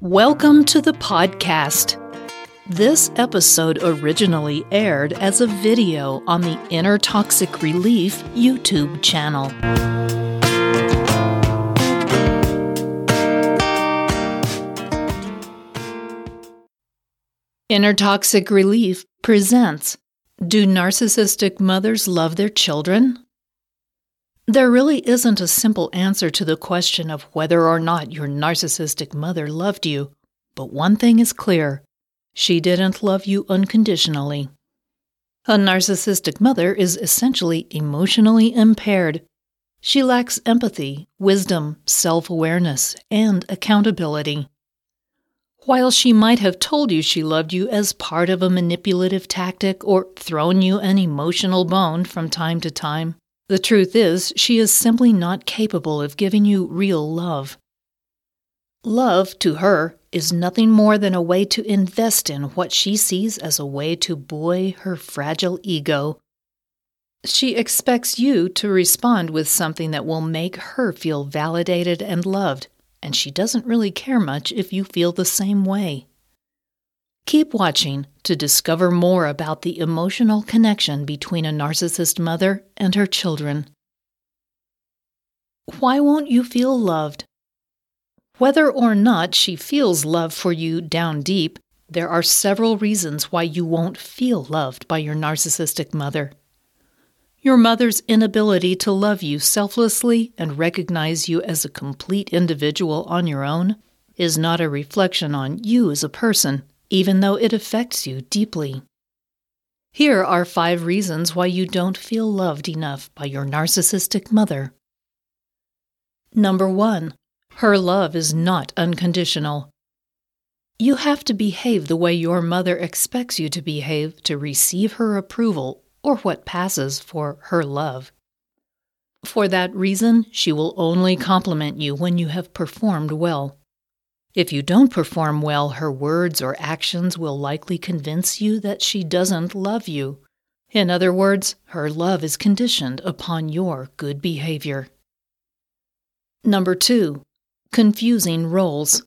Welcome to the podcast. This episode originally aired as a video on the Inner Toxic Relief YouTube channel. Inner Toxic Relief presents Do Narcissistic Mothers Love Their Children? There really isn't a simple answer to the question of whether or not your narcissistic mother loved you, but one thing is clear she didn't love you unconditionally. A narcissistic mother is essentially emotionally impaired. She lacks empathy, wisdom, self awareness, and accountability. While she might have told you she loved you as part of a manipulative tactic or thrown you an emotional bone from time to time, the truth is, she is simply not capable of giving you real love. Love, to her, is nothing more than a way to invest in what she sees as a way to buoy her fragile ego. She expects you to respond with something that will make her feel validated and loved, and she doesn't really care much if you feel the same way. Keep watching to discover more about the emotional connection between a narcissist mother and her children. Why won't you feel loved? Whether or not she feels love for you down deep, there are several reasons why you won't feel loved by your narcissistic mother. Your mother's inability to love you selflessly and recognize you as a complete individual on your own is not a reflection on you as a person even though it affects you deeply. Here are five reasons why you don't feel loved enough by your narcissistic mother. Number one, her love is not unconditional. You have to behave the way your mother expects you to behave to receive her approval or what passes for her love. For that reason, she will only compliment you when you have performed well. If you don't perform well, her words or actions will likely convince you that she doesn't love you. In other words, her love is conditioned upon your good behavior. Number two, confusing roles.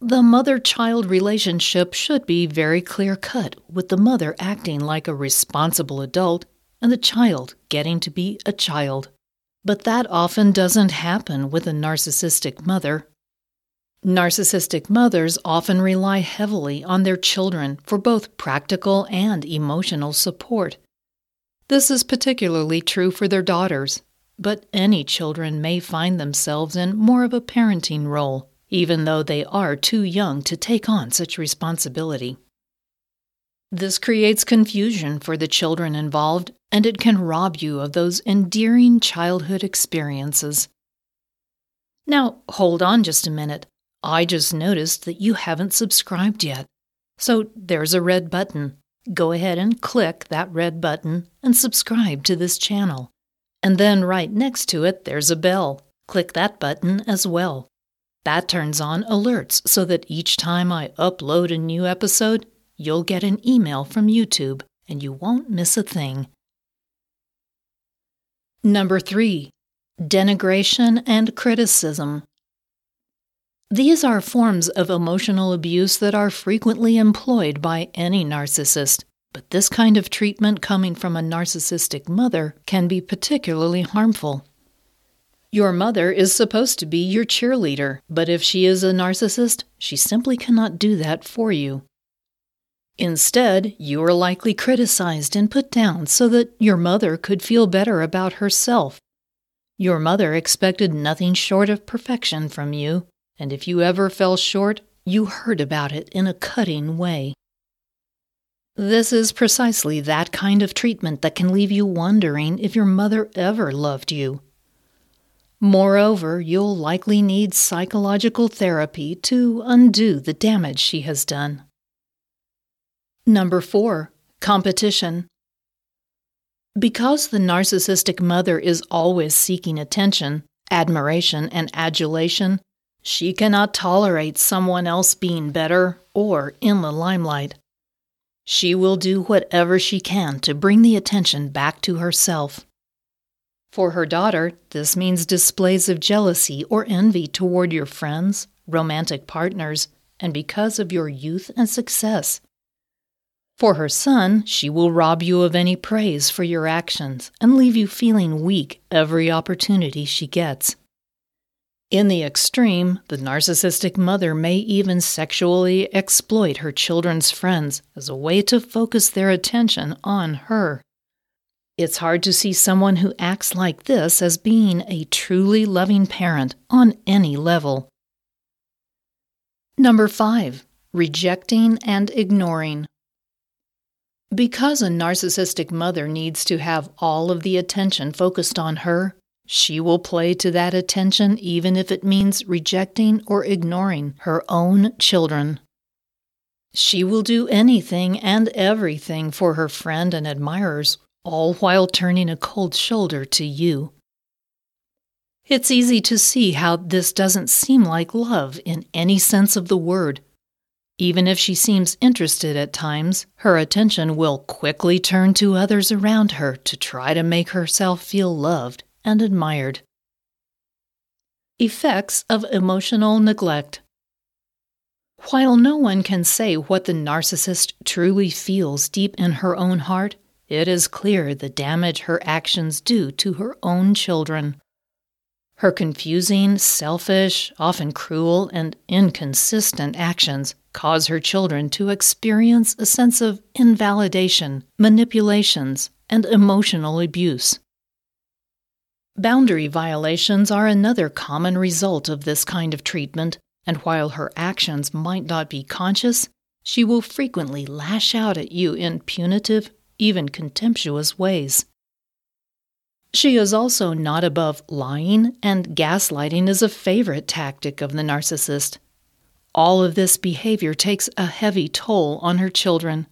The mother child relationship should be very clear cut, with the mother acting like a responsible adult and the child getting to be a child. But that often doesn't happen with a narcissistic mother. Narcissistic mothers often rely heavily on their children for both practical and emotional support. This is particularly true for their daughters, but any children may find themselves in more of a parenting role, even though they are too young to take on such responsibility. This creates confusion for the children involved, and it can rob you of those endearing childhood experiences. Now, hold on just a minute. I just noticed that you haven't subscribed yet. So there's a red button. Go ahead and click that red button and subscribe to this channel. And then right next to it, there's a bell. Click that button as well. That turns on alerts so that each time I upload a new episode, you'll get an email from YouTube and you won't miss a thing. Number three, denigration and criticism. These are forms of emotional abuse that are frequently employed by any narcissist, but this kind of treatment coming from a narcissistic mother can be particularly harmful. Your mother is supposed to be your cheerleader, but if she is a narcissist, she simply cannot do that for you. Instead, you are likely criticized and put down so that your mother could feel better about herself. Your mother expected nothing short of perfection from you, and if you ever fell short, you heard about it in a cutting way. This is precisely that kind of treatment that can leave you wondering if your mother ever loved you. Moreover, you'll likely need psychological therapy to undo the damage she has done. Number four, competition. Because the narcissistic mother is always seeking attention, admiration, and adulation, she cannot tolerate someone else being better or in the limelight. She will do whatever she can to bring the attention back to herself. For her daughter, this means displays of jealousy or envy toward your friends, romantic partners, and because of your youth and success. For her son, she will rob you of any praise for your actions and leave you feeling weak every opportunity she gets. In the extreme, the narcissistic mother may even sexually exploit her children's friends as a way to focus their attention on her. It's hard to see someone who acts like this as being a truly loving parent on any level. Number 5. Rejecting and ignoring. Because a narcissistic mother needs to have all of the attention focused on her, she will play to that attention even if it means rejecting or ignoring her own children. She will do anything and everything for her friend and admirers, all while turning a cold shoulder to you. It's easy to see how this doesn't seem like love in any sense of the word. Even if she seems interested at times, her attention will quickly turn to others around her to try to make herself feel loved and admired. Effects of emotional neglect. While no one can say what the narcissist truly feels deep in her own heart, it is clear the damage her actions do to her own children. Her confusing, selfish, often cruel, and inconsistent actions cause her children to experience a sense of invalidation, manipulations, and emotional abuse. Boundary violations are another common result of this kind of treatment, and while her actions might not be conscious, she will frequently lash out at you in punitive, even contemptuous ways. She is also not above lying, and gaslighting is a favorite tactic of the narcissist. All of this behavior takes a heavy toll on her children.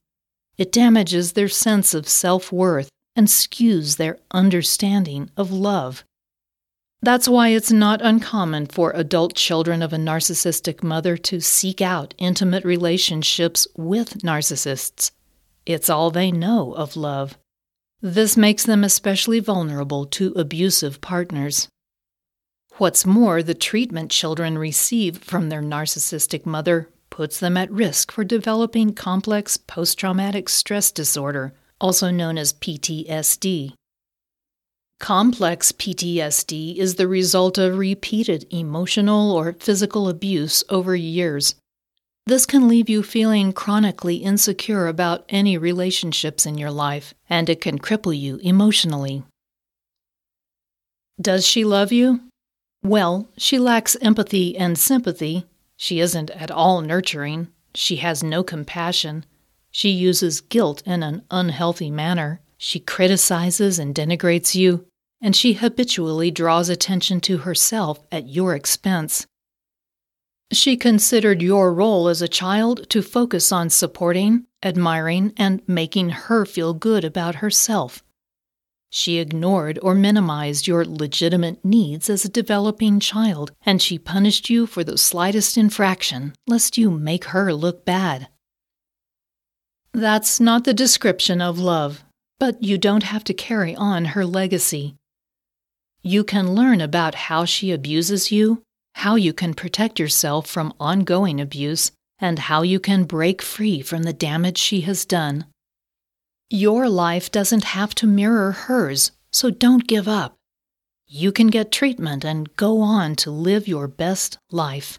It damages their sense of self worth and skews their understanding of love. That's why it's not uncommon for adult children of a narcissistic mother to seek out intimate relationships with narcissists. It's all they know of love. This makes them especially vulnerable to abusive partners. What's more, the treatment children receive from their narcissistic mother puts them at risk for developing complex post traumatic stress disorder, also known as PTSD. Complex PTSD is the result of repeated emotional or physical abuse over years this can leave you feeling chronically insecure about any relationships in your life, and it can cripple you emotionally. Does she love you? Well, she lacks empathy and sympathy. She isn't at all nurturing. She has no compassion. She uses guilt in an unhealthy manner. She criticizes and denigrates you. And she habitually draws attention to herself at your expense. She considered your role as a child to focus on supporting, admiring, and making her feel good about herself. She ignored or minimized your legitimate needs as a developing child, and she punished you for the slightest infraction, lest you make her look bad. That's not the description of love, but you don't have to carry on her legacy. You can learn about how she abuses you how you can protect yourself from ongoing abuse, and how you can break free from the damage she has done. Your life doesn't have to mirror hers, so don't give up. You can get treatment and go on to live your best life.